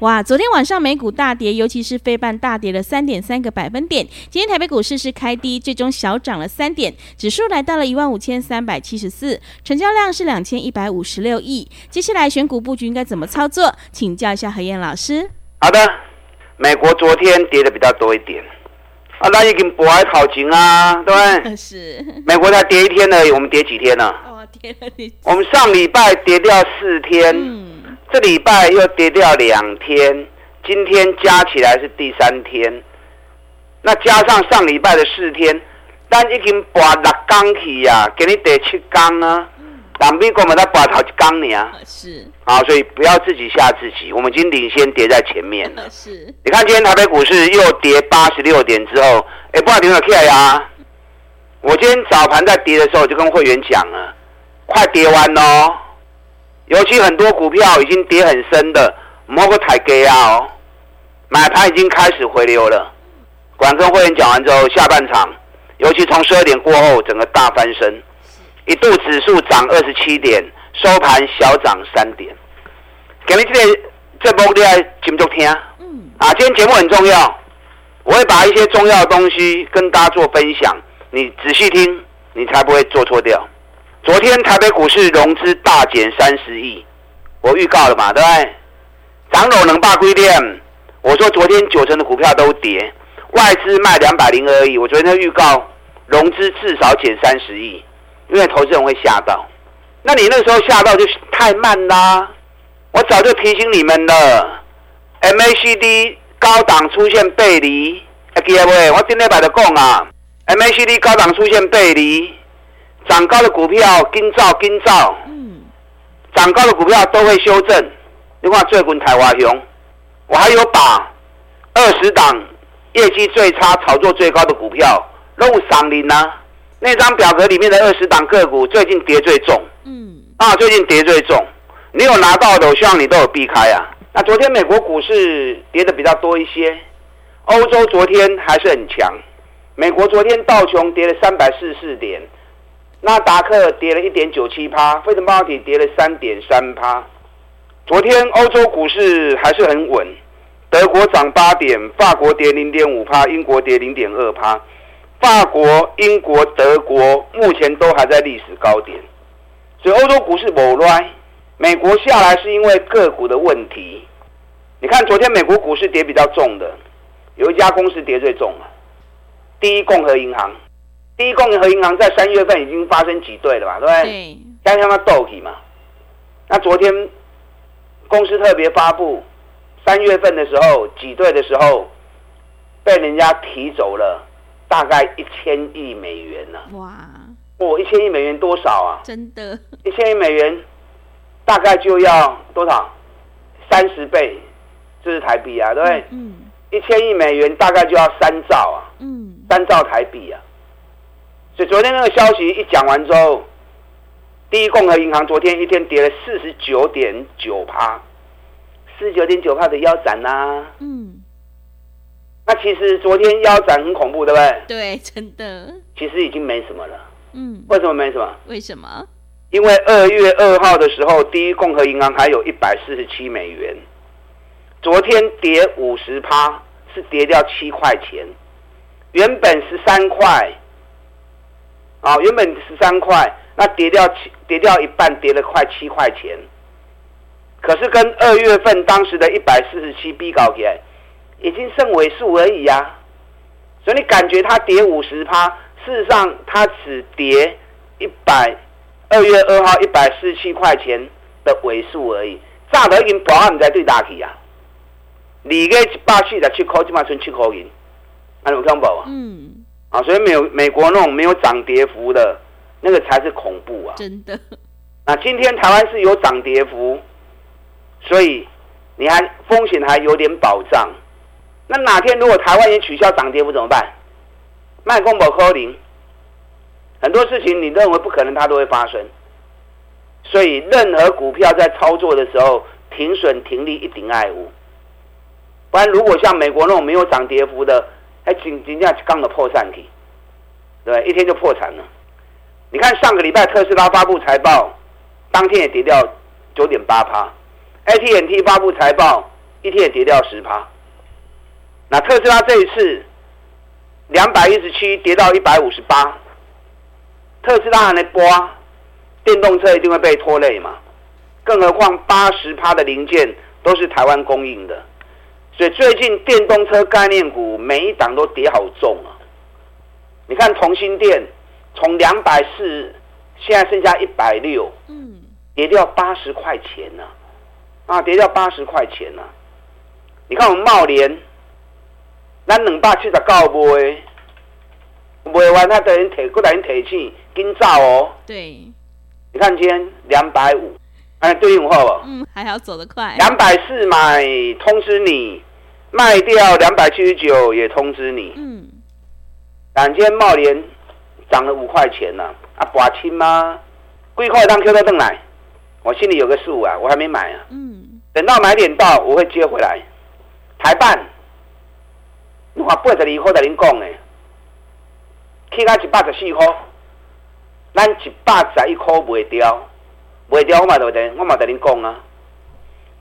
哇，昨天晚上美股大跌，尤其是非半大跌了三点三个百分点。今天台北股市是开低，最终小涨了三点，指数来到了一万五千三百七十四，成交量是两千一百五十六亿。接下来选股布局应该怎么操作？请教一下何燕老师。好的，美国昨天跌的比较多一点，啊，那已经博爱考勤啊，对不对？是。美国才跌一天而已，我们跌几天了？哦，跌了你。我们上礼拜跌掉四天。嗯。这礼拜又跌掉两天，今天加起来是第三天。那加上上礼拜的四天，但已经拔六天去呀，给你第七天呢。两边我们在拔头一天呢。是。啊，所以不要自己吓自己，我们已经领先跌在前面了。是。你看今天台北股市又跌八十六点之后，哎，不知道你有没有起来呀？我今天早盘在跌的时候，我就跟会员讲了，快跌完喽。尤其很多股票已经跌很深的，摸个台阶啊哦，买盘已经开始回流了。管跟会员讲完之后，下半场，尤其从十二点过后，整个大翻身，一度指数涨二十七点，收盘小涨三点。给你这个这波厉害，节目听。嗯。啊，今天节目很重要，我会把一些重要的东西跟大家做分享，你仔细听，你才不会做错掉。昨天台北股市融资大减三十亿，我预告了嘛，对不对？涨楼能霸归点，我说昨天九成的股票都跌，外资卖两百零二亿，我昨天预告融资至少减三十亿，因为投资人会吓到。那你那时候吓到就太慢啦，我早就提醒你们了。MACD 高档出现背离，记得不？我今天摆的讲啊，MACD 高档出现背离。涨高的股票，今造今造，嗯，涨高的股票都会修正。你看最近台华熊，我还有把二十档业绩最差、炒作最高的股票都上林呢。那张表格里面的二十档个股最近跌最重，嗯，啊，最近跌最重。你有拿到的，我希望你都有避开啊。那昨天美国股市跌的比较多一些，欧洲昨天还是很强。美国昨天道琼跌了三百四十四点。纳达克跌了一点九七趴，费城半导体跌了三点三趴。昨天欧洲股市还是很稳，德国涨八点，法国跌零点五趴，英国跌零点二趴。法国、英国、德国目前都还在历史高点，所以欧洲股市不乱。美国下来是因为个股的问题。你看昨天美国股市跌比较重的，有一家公司跌最重了，第一共和银行。第一共和银行在三月份已经发生挤兑了嘛，对不对？对。刚刚他斗气嘛。那昨天公司特别发布，三月份的时候挤兑的时候，被人家提走了大概一千亿美元呢。哇！哦，一千亿美元多少啊？真的。一千亿美元大概就要多少？三十倍，这是台币啊，对不对？嗯。一千亿美元大概就要三兆啊。嗯。三兆台币啊。所以昨天那个消息一讲完之后，第一共和银行昨天一天跌了四十九点九趴，四十九点九趴的腰斩呐。嗯。那其实昨天腰斩很恐怖，对不对？对，真的。其实已经没什么了。嗯。为什么没什么？为什么？因为二月二号的时候，第一共和银行还有一百四十七美元，昨天跌五十趴，是跌掉七块钱，原本十三块。啊，原本十三块，那跌掉七，跌掉一半，跌了快七块钱。可是跟二月份当时的一百四十七比搞起来，已经剩尾数而已呀、啊。所以你感觉它跌五十趴，事实上它只跌一百，二月二号一百四十七块钱的尾数而已。炸得已经保安在对打起啊，二月一百四十七块，就嘛剩七块银，还有看不啊？嗯。啊，所以美美国那种没有涨跌幅的，那个才是恐怖啊！真的。那今天台湾是有涨跌幅，所以你还风险还有点保障。那哪天如果台湾也取消涨跌幅怎么办？卖空不可能，很多事情你认为不可能，它都会发生。所以任何股票在操作的时候，停损停利一定爱护。不然如果像美国那种没有涨跌幅的，还紧紧这样刚的破产体，对，一天就破产了。你看上个礼拜特斯拉发布财报，当天也跌掉九点八趴；AT&T 发布财报，一天也跌掉十趴。那特斯拉这一次两百一十七跌到一百五十八，特斯拉还没播，电动车一定会被拖累嘛？更何况八十趴的零件都是台湾供应的，所以最近电动车概念股每一档都跌好重啊！你看同心电从两百四现在剩下一百六，嗯，跌掉八十块钱呢，啊，跌掉八十块钱呢。你看我们茂联，咱两百七十九卖，卖完他等于提，过来人提钱，紧走哦。对，你看今天两百五。哎，对应好不？嗯，还好走得快。两百四买通知你，卖掉两百七十九也通知你。嗯，两间茂联涨了五块钱呢，啊，拔清吗？贵块当 Q 到邓来，我心里有个数啊，我还没买啊。嗯，等到买点到，我会接回来。台办，你看八十二块在您讲的，起到一百十四块，咱一百十一块卖掉。卖掉我嘛对不对？我嘛跟您讲啊，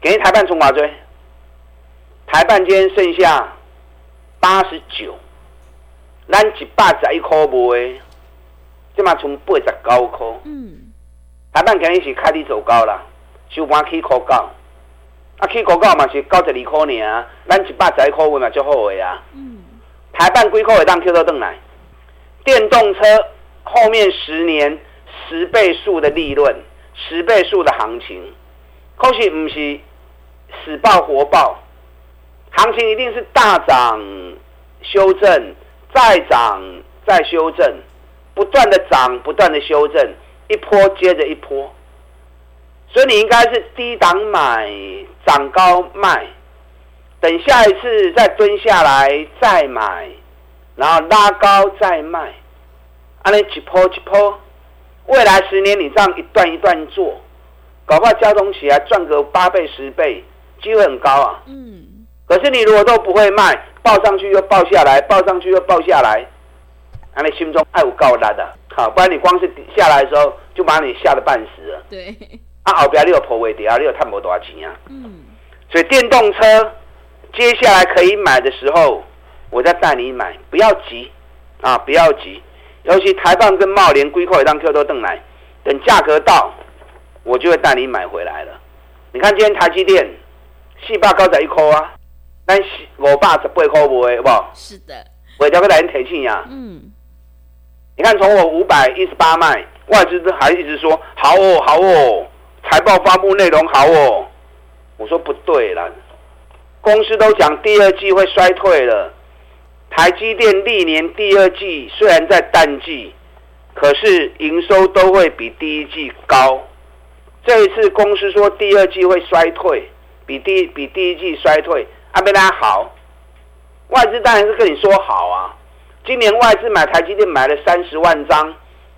给你台办充偌济？台办今天剩下八十九，咱一百十一块卖，即嘛从八十九块。嗯，台办今日是开低走高啦，收盘起块九，啊起块九嘛是九十二块尔，咱一百十一块卖嘛就好个呀。嗯，台办几块会当 Q 到转来？电动车后面十年十倍数的利润。十倍数的行情，可是不是死爆活爆，行情一定是大涨、修正、再涨、再修正，不断的涨、不断的修正，一波接着一波。所以你应该是低档买，涨高卖，等下一次再蹲下来再买，然后拉高再卖，按呢一波一波。未来十年，你这样一段一段做，搞不好交通起来赚个八倍十倍，机会很高啊。嗯。可是你如果都不会卖，报上去又报下来，报上去又报下来，那你心中爱有够力的，好，不然你光是下来的时候就把你吓得半死了。对。啊，后边你有破位掉，你有赚不多少钱啊？嗯。所以电动车接下来可以买的时候，我再带你买，不要急啊，不要急。尤其台办跟茂联归扣一张 Q 都登来，等价格到，我就会带你买回来了。你看今天台积电四百九十一块啊，咱五百十八块卖，好不好？是的，我叫个来人提醒呀。嗯，你看从我五百一十八卖，外资都还一直说好哦好哦，财报发布内容好哦。我说不对啦，公司都讲第二季会衰退了。台积电历年第二季虽然在淡季，可是营收都会比第一季高。这一次公司说第二季会衰退，比第比第一季衰退，阿没拉好。外资当然是跟你说好啊。今年外资买台积电买了三十万张，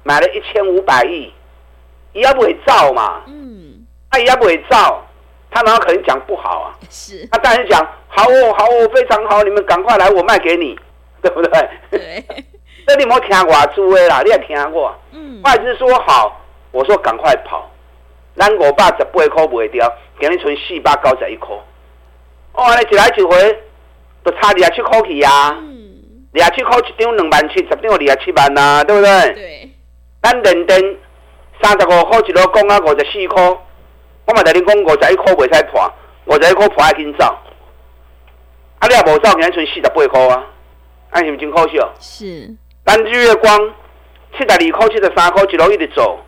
买了一千五百亿，也要不会造嘛？嗯，他也要不会造，他哪有可能讲不好啊？是，他当然讲好哦，好哦，非常好，你们赶快来，我卖给你。对不对？对，那你莫听我说的啦，你也听我。嗯，外资说好，我说赶快跑。咱五百十八块卖掉，今日存四百九十一块。哦，你一来一回，都差二十七块去呀。嗯，二十七块一张两万七，十张二十七万呐、啊，对不对？对。咱认定三十五块一路讲啊，五十四块。我嘛在你讲五十一块袂使破，五十一块破还紧走。啊，你也无走，给你存四十八块啊。安是不是真可惜哦？是。咱日月光七十二块、七十三块一路一直走，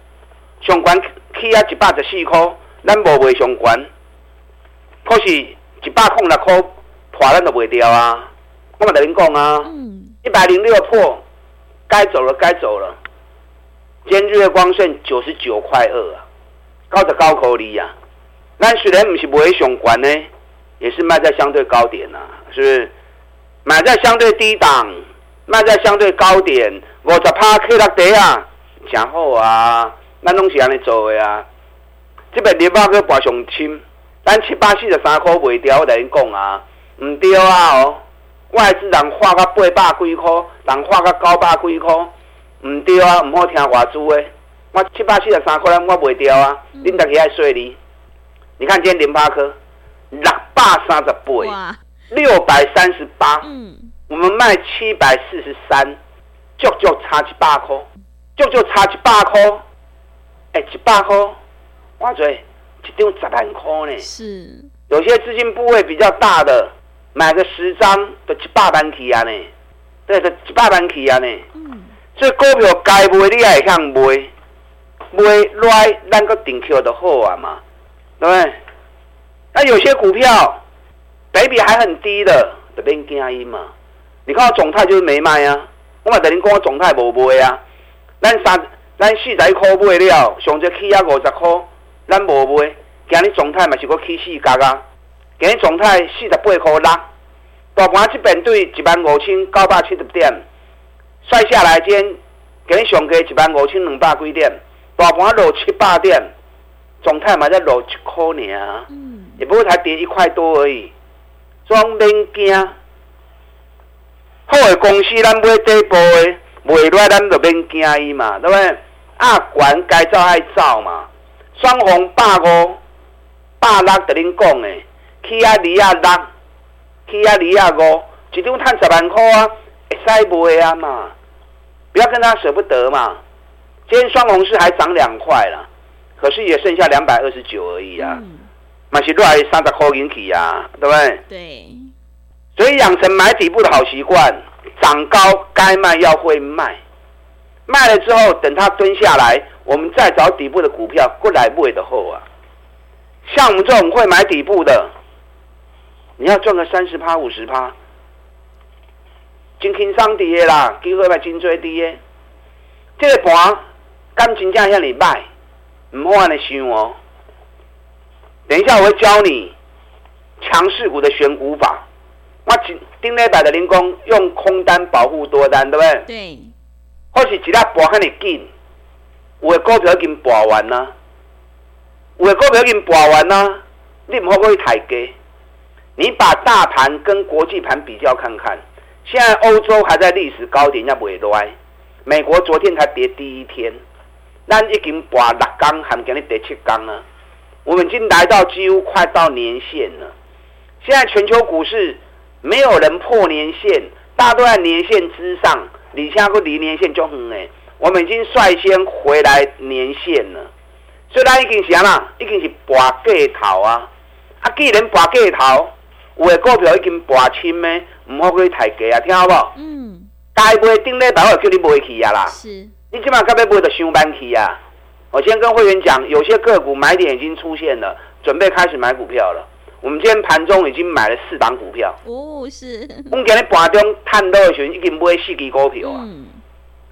上关起啊一百十四块，咱无卖上悬。可是，一百空六块破咱都卖掉啊！我嘛跟恁讲啊，一百零六破，该走了，该走了。今日月光剩九十九块二啊，高的高口里啊。咱虽然不是不会上关呢，也是卖在相对高点呐、啊，是不是？买在相对低档，卖在相对高点，五十趴 K 六地啊，真好啊！咱拢是安尼做的啊。这边联发科博上深，咱七百四十三块卖掉，我跟你讲啊，唔对啊哦。外资人花个八百几块，人花个九百几块，唔对啊，唔好听外资的。我七百四十三块，我卖掉啊，恁大家爱说你。你看今天联发科六百三十八，六百三十八，嗯我们卖七百四十三，就就差一百块，就就差一百块，哎、欸，一百块，我做一张十万块呢。是，有些资金部位比较大的，买个十张都一百万起啊呢，对，都一百万起啊呢。嗯，所以股票该卖你也会向卖，卖来咱个顶 Q 就好啊嘛。对不对？那有些股票，本益比还很低的，就免惊伊嘛。你看我总泰就是没卖啊，我嘛等于讲我总泰无卖啊。咱三咱四十一块买了，上只起啊五十块，咱无卖。今日总泰嘛是个起四角啊，今日总泰四十八块六，大盘这边对一万五千九百七十点，算下来今今日上个一万五千两百几点，大盘落七八点。总泰嘛才落一块呢，也不过才跌一块多而已，装免惊。好的公司咱买底部的，未来咱就免惊伊嘛，对不对？啊，管该造爱造嘛。双红百五、百六，跟恁讲的，起啊二啊六，起啊二啊五，一张赚十万块啊，会使卖啊嘛。不要跟他舍不得嘛。今天双红是还涨两块了。可是也剩下两百二十九而已啊，嘛是落来三十块引起啊，对不对？对。所以养成买底部的好习惯，涨高该卖要会卖，卖了之后等它蹲下来，我们再找底部的股票过来买的后啊。像我们这种会买底部的，你要赚个三十趴五十趴，真轻松的啦，机会买真最低的，这个盘感情价向你卖。唔好安尼想哦，等一下我会教你强势股的选股法。我顶顶礼拜的零工用空单保护多单，对不对？对。或是一粒博很你紧，有的股票已经博完啦，有的股票已经博完啦，你唔好去抬价。你把大盘跟国际盘比较看看，现在欧洲还在历史高点，要不会来。美国昨天才跌第一天。咱已经博六天，还给你第七天了。我们已经来到几乎快到年线了。现在全球股市没有人破年线，大多在年线之上。你现在不离年线就远哎。我们已经率先回来年线了。所以咱已经是啥？已经是博过头啊！啊，既然博过头，有的股票已经博清咩？唔好去抬价啊，听好不好？嗯。该买顶礼拜我叫你买去啊啦。是。你即马该不会的上班去啊！我先跟会员讲，有些个股买点已经出现了，准备开始买股票了。我们今天盘中已经买了四档股票。哦，是。我们今天盘中探到的时候已经不会四支股票啊。嗯。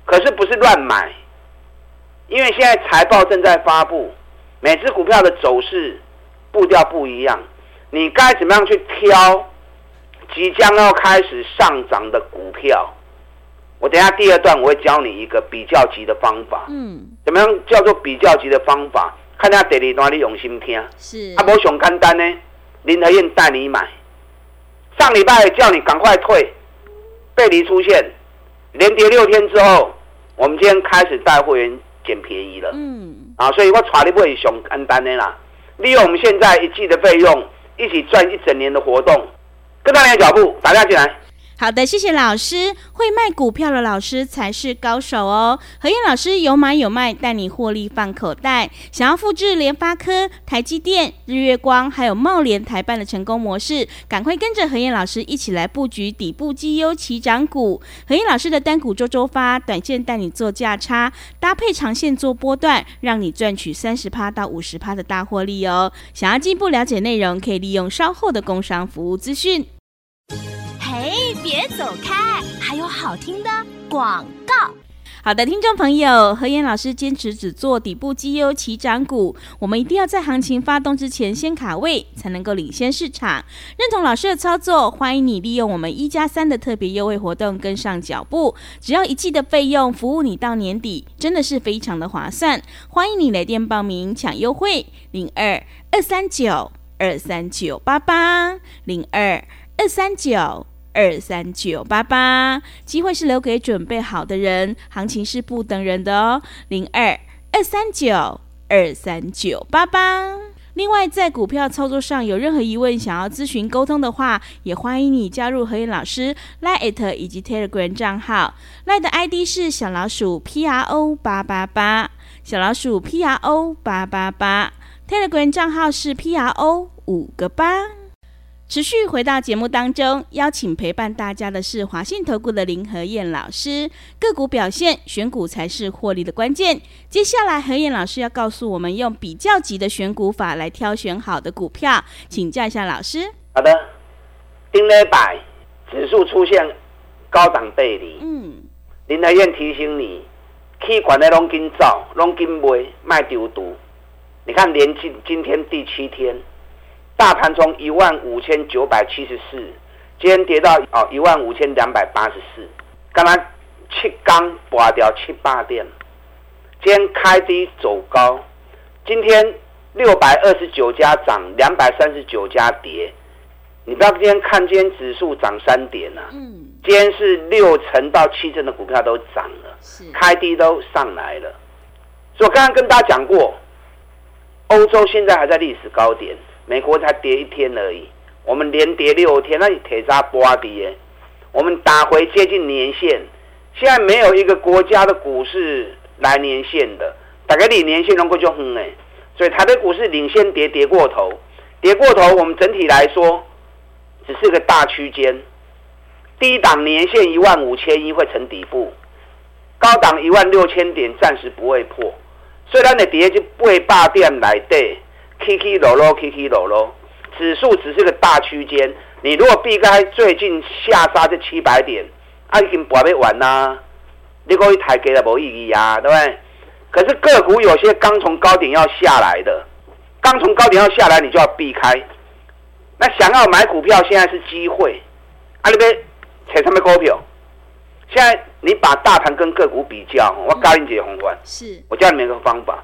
可是不是乱买，因为现在财报正在发布，每只股票的走势步调不一样，你该怎么样去挑即将要开始上涨的股票？我等下第二段我会教你一个比较级的方法。嗯，怎么样叫做比较级的方法？看下第二段你用心听。是。啊，无上简单呢，林和燕带你买。上礼拜叫你赶快退，背离出现，连跌六天之后，我们今天开始带会员捡便宜了。嗯。啊，所以我带你不会上简单的啦，利用我们现在一季的费用，一起赚一整年的活动，跟上你的脚步，打电进来。好的，谢谢老师。会卖股票的老师才是高手哦。何燕老师有买有卖，带你获利放口袋。想要复制联发科、台积电、日月光，还有茂联、台办的成功模式，赶快跟着何燕老师一起来布局底部绩优起涨股。何燕老师的单股周周发，短线带你做价差，搭配长线做波段，让你赚取三十趴到五十趴的大获利哦。想要进一步了解内容，可以利用稍后的工商服务资讯。别走开！还有好听的广告。好的，听众朋友，和彦老师坚持只做底部绩优起涨股，我们一定要在行情发动之前先卡位，才能够领先市场。认同老师的操作，欢迎你利用我们一加三的特别优惠活动跟上脚步，只要一季的费用，服务你到年底，真的是非常的划算。欢迎你来电报名抢优惠，零二二三九二三九八八零二二三九。二三九八八，机会是留给准备好的人，行情是不等人的哦。零二二三九二三九八八。另外，在股票操作上有任何疑问，想要咨询沟通的话，也欢迎你加入和彦老师 Line 以及 Telegram 账号。Line 的 ID 是小老鼠 P R O 八八八，小老鼠 P R O 八八八。Telegram 账号是 P R O 五个八。持续回到节目当中，邀请陪伴大家的是华信投顾的林和燕老师。个股表现，选股才是获利的关键。接下来，何燕老师要告诉我们用比较级的选股法来挑选好的股票，请教一下老师。好的，丁磊百指数出现高档背离，嗯，林和燕提醒你，气管的拢紧走，拢紧卖，卖丢毒。你看，连今今天第七天。大盘从一万五千九百七十四，今天跌到哦一万五千两百八十四，刚刚七刚拔掉七八点，今天开低走高，今天六百二十九家涨，两百三十九家跌，你不要今天看今天指数涨三点啊，嗯，今天是六成到七成的股票都涨了，是。开低都上来了，所以我刚刚跟大家讲过，欧洲现在还在历史高点。美国才跌一天而已，我们连跌六天，那你铁渣波跌，我们打回接近年线，现在没有一个国家的股市来年线的，大概离年线能够就很哎，所以台北股市领先跌跌过头，跌过头，我们整体来说只是个大区间，低档年线一万五千一会成底部，高档一万六千点暂时不会破，虽然你跌就不会霸点来对。起起落落，起起落落，指数只是个大区间。你如果避开最近下杀这七百点，啊，已经不会完啦。你可以抬给了没意义啊，对不对？可是个股有些刚从高点要下来的，刚从高点要下来，你就要避开。那想要买股票，现在是机会。啊，你别扯什么股票？现在你把大盘跟个股比较，我教你几个方法。是，我教你们一个方法。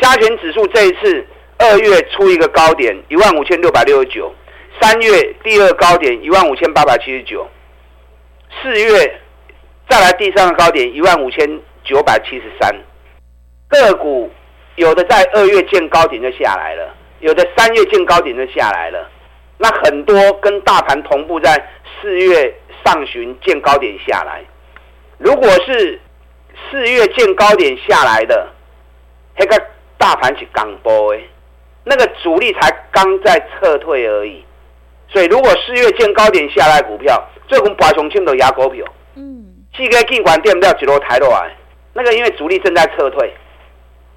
加权指数这一次。二月出一个高点一万五千六百六十九，三月第二高点一万五千八百七十九，四月再来第三个高点一万五千九百七十三。个股有的在二月见高点就下来了，有的三月见高点就下来了。那很多跟大盘同步在四月上旬见高点下来。如果是四月见高点下来的，那个大盘是刚波诶。那个主力才刚在撤退而已，所以如果四月见高点下来股票，最近八雄青都压股票，嗯，四个尽管跌不了几楼抬落来，那个因为主力正在撤退，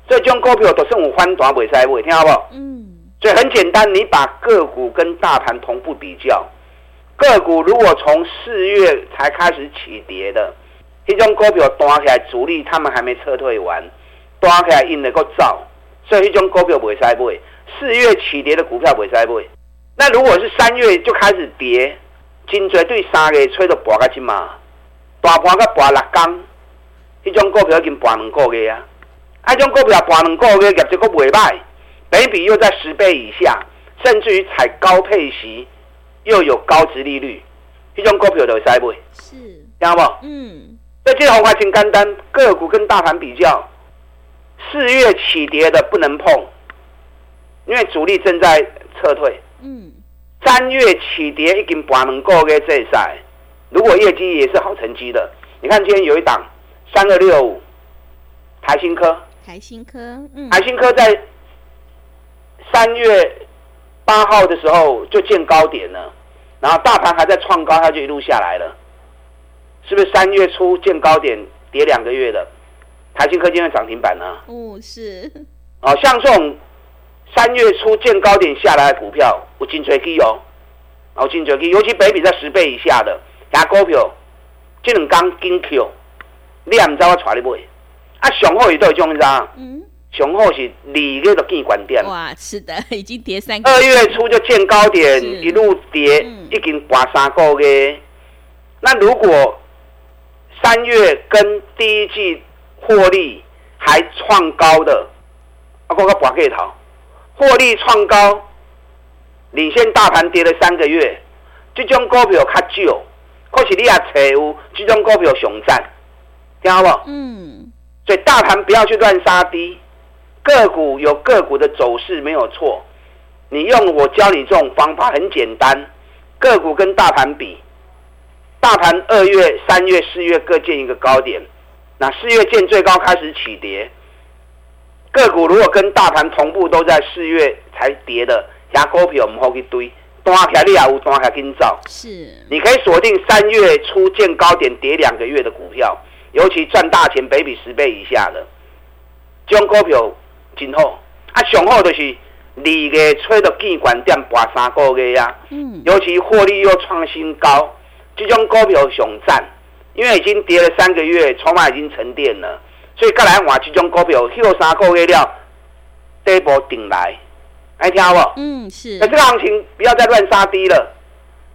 所以这种股票都是有翻短尾塞位，听好不好？嗯，所以很简单，你把个股跟大盘同步比较，个股如果从四月才开始起跌的，一种股票端起来主力他们还没撤退完，端起来印了个造，所以一种股票不会塞位。四月起跌的股票会在不会？那如果是三月就开始跌，真绝对三月吹到半个金嘛，大盘个半六天，迄种股票已经半两个月啊！啊，这种股票半两个月业绩个未歹，本比又在十倍以下，甚至于采高配息，又有高值利率，迄种股票就会在不会？是，听到不？嗯。这这红还挺简单，个股跟大盘比较，四月起跌的不能碰。因为主力正在撤退，嗯，三月起跌已经半两个月这赛，如果业绩也是好成绩的，你看今天有一档三二六五，台新科，台新科，嗯，台新科在三月八号的时候就见高点了，然后大盘还在创高，它就一路下来了，是不是三月初见高点跌两个月的台新科今天涨停板呢？哦，是，哦，像这种。三月初见高点下来的股票，有真多支哦，有真多支，尤其北比在十倍以下的，牙股票，这两刚金 Q，你也唔知我带你买。啊，上好是都种啥？嗯，上好是二月就见关点。哇，是的，已经跌三个。二月初就见高点，一路跌，嗯、已经跌三个月。那如果三月跟第一季获利还创高的，啊，我个博个头，获利创高，领先大盘跌了三个月，这种股票较少，可是你也找有这种股票上涨，听好不？嗯。所以大盘不要去乱杀低，个股有个股的走势没有错。你用我教你这种方法很简单，个股跟大盘比，大盘二月、三月、四月各见一个高点，那四月见最高开始起跌。个股如果跟大盘同步都在四月才跌的，下股票我们后一堆，单起来你也有单起来跟走。是，你可以锁定三月初见高点跌两个月的股票。尤其赚大钱，倍比十倍以下的，这种股票今后。啊，上好就是二月吹到见关点，博三个月呀。嗯。尤其获利又创新高，这种股票上赞，因为已经跌了三个月，筹码已经沉淀了，所以再来换一种股票，休三个月了，底部顶来，爱听好不？嗯，是。那这个行情不要再乱杀低了，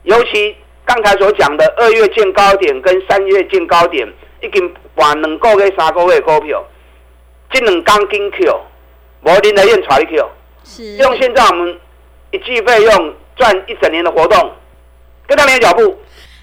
尤其刚才所讲的二月见高点跟三月见高点。已经换两个月、三个月的股票，这两天紧 Q，无林德燕带你 Q，是用现在我们一季费用赚一整年的活动，跟上你的脚步。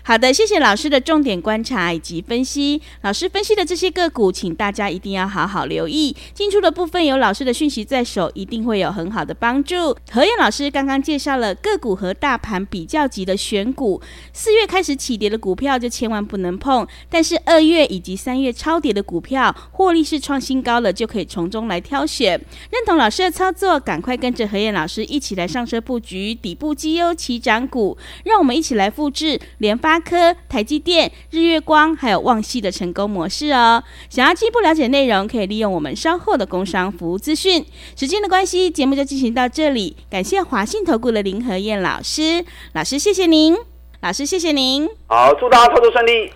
好的，谢谢老师的重点观察以及分析。老师分析的这些个股，请大家一定要好好留意。进出的部分有老师的讯息在手，一定会有很好的帮助。何燕老师刚刚介绍了个股和大盘比较级的选股，四月开始起跌的股票就千万不能碰。但是二月以及三月超跌的股票，获利是创新高了，就可以从中来挑选。认同老师的操作，赶快跟着何燕老师一起来上车布局底部绩优起涨股，让我们一起来复制联发科、台积电、日月光还有旺系的成功模式哦。想要进一步了解内容，可以利用我们稍后的工商服务资讯。时间的关系，节目就进行到这里。感谢华信投顾的林和燕老师，老师谢谢您，老师谢谢您。好，祝大家操作顺利。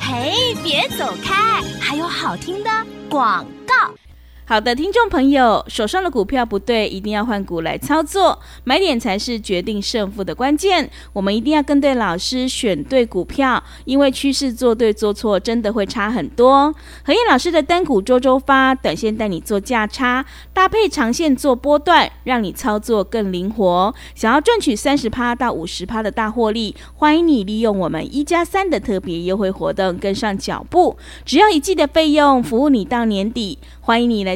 嘿，别走开，还有好听的广告。好的，听众朋友，手上的股票不对，一定要换股来操作，买点才是决定胜负的关键。我们一定要跟对老师，选对股票，因为趋势做对做错真的会差很多。何燕老师的单股周周发，短线带你做价差，搭配长线做波段，让你操作更灵活。想要赚取三十趴到五十趴的大获利，欢迎你利用我们一加三的特别优惠活动跟上脚步，只要一季的费用，服务你到年底。欢迎你来